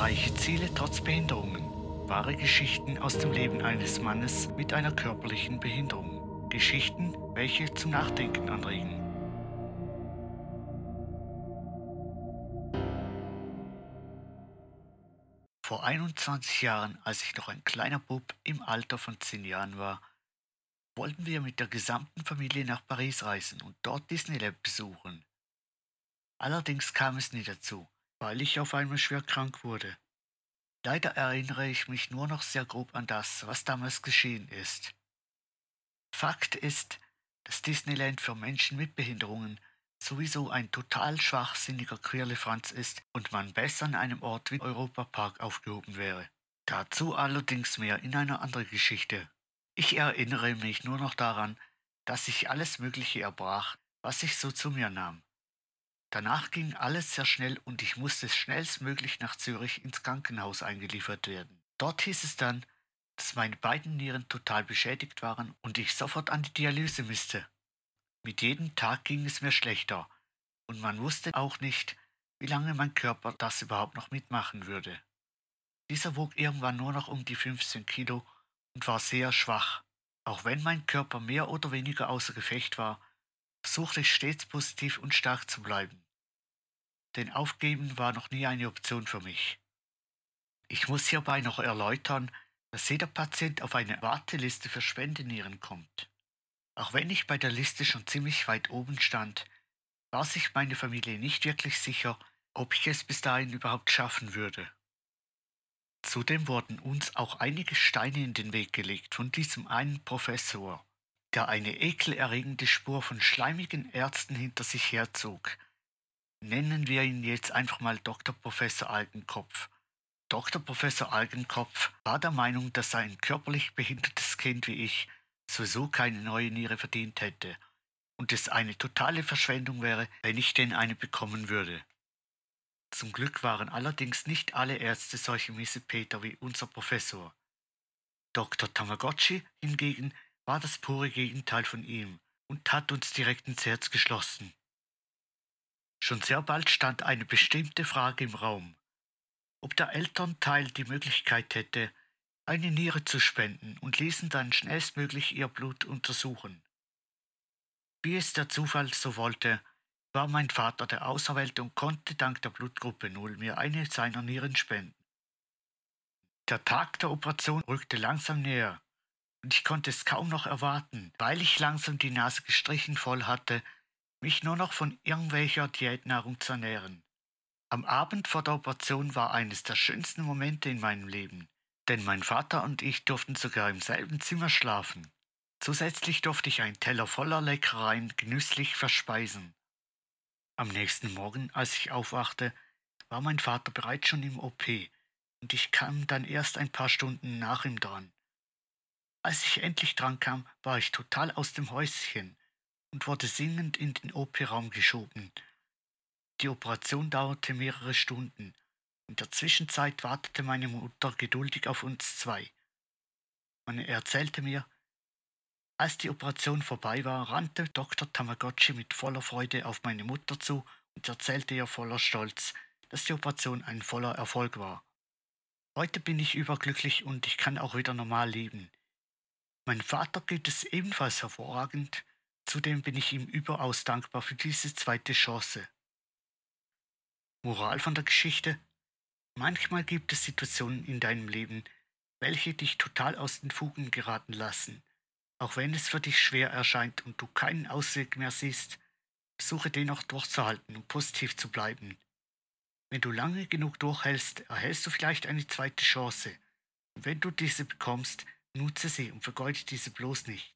Erreiche Ziele trotz Behinderungen. Wahre Geschichten aus dem Leben eines Mannes mit einer körperlichen Behinderung. Geschichten, welche zum Nachdenken anregen. Vor 21 Jahren, als ich noch ein kleiner Bub im Alter von 10 Jahren war, wollten wir mit der gesamten Familie nach Paris reisen und dort Disneyland besuchen. Allerdings kam es nie dazu, weil ich auf einmal schwer krank wurde. Leider erinnere ich mich nur noch sehr grob an das, was damals geschehen ist. Fakt ist, dass Disneyland für Menschen mit Behinderungen sowieso ein total schwachsinniger Quirlefanz ist und man besser an einem Ort wie Europa Park aufgehoben wäre. Dazu allerdings mehr in einer anderen Geschichte. Ich erinnere mich nur noch daran, dass ich alles Mögliche erbrach, was ich so zu mir nahm. Danach ging alles sehr schnell und ich musste schnellstmöglich nach Zürich ins Krankenhaus eingeliefert werden. Dort hieß es dann, dass meine beiden Nieren total beschädigt waren und ich sofort an die Dialyse müsste. Mit jedem Tag ging es mir schlechter und man wusste auch nicht, wie lange mein Körper das überhaupt noch mitmachen würde. Dieser wog irgendwann nur noch um die 15 Kilo und war sehr schwach. Auch wenn mein Körper mehr oder weniger außer Gefecht war, versuchte stets positiv und stark zu bleiben. Denn Aufgeben war noch nie eine Option für mich. Ich muss hierbei noch erläutern, dass jeder Patient auf eine Warteliste für Spendenieren kommt. Auch wenn ich bei der Liste schon ziemlich weit oben stand, war sich meine Familie nicht wirklich sicher, ob ich es bis dahin überhaupt schaffen würde. Zudem wurden uns auch einige Steine in den Weg gelegt von diesem einen Professor, der eine ekelerregende Spur von schleimigen Ärzten hinter sich herzog. Nennen wir ihn jetzt einfach mal Dr. Professor Algenkopf. Dr. Professor Algenkopf war der Meinung, dass ein körperlich behindertes Kind wie ich sowieso keine neue Niere verdient hätte und es eine totale Verschwendung wäre, wenn ich denn eine bekommen würde. Zum Glück waren allerdings nicht alle Ärzte solche Missepeter wie unser Professor. Dr. Tamagotchi hingegen war das pure Gegenteil von ihm und hat uns direkt ins Herz geschlossen. Schon sehr bald stand eine bestimmte Frage im Raum, ob der Elternteil die Möglichkeit hätte, eine Niere zu spenden und ließen dann schnellstmöglich ihr Blut untersuchen. Wie es der Zufall so wollte, war mein Vater der Auserwählte und konnte dank der Blutgruppe 0 mir eine seiner Nieren spenden. Der Tag der Operation rückte langsam näher und ich konnte es kaum noch erwarten, weil ich langsam die Nase gestrichen voll hatte, mich nur noch von irgendwelcher Diätnahrung zu ernähren. Am Abend vor der Operation war eines der schönsten Momente in meinem Leben, denn mein Vater und ich durften sogar im selben Zimmer schlafen. Zusätzlich durfte ich einen Teller voller Leckereien genüsslich verspeisen. Am nächsten Morgen, als ich aufwachte, war mein Vater bereits schon im OP und ich kam dann erst ein paar Stunden nach ihm dran. Als ich endlich dran kam, war ich total aus dem Häuschen und wurde singend in den OP-Raum geschoben. Die Operation dauerte mehrere Stunden. In der Zwischenzeit wartete meine Mutter geduldig auf uns zwei. Man erzählte mir, als die Operation vorbei war, rannte Dr. Tamagotchi mit voller Freude auf meine Mutter zu und erzählte ihr voller Stolz, dass die Operation ein voller Erfolg war. Heute bin ich überglücklich und ich kann auch wieder normal leben. Mein Vater geht es ebenfalls hervorragend, zudem bin ich ihm überaus dankbar für diese zweite Chance. Moral von der Geschichte? Manchmal gibt es Situationen in deinem Leben, welche dich total aus den Fugen geraten lassen. Auch wenn es für dich schwer erscheint und du keinen Ausweg mehr siehst, versuche dennoch durchzuhalten und positiv zu bleiben. Wenn du lange genug durchhältst, erhältst du vielleicht eine zweite Chance. Und wenn du diese bekommst, Nutze sie und vergeude diese bloß nicht.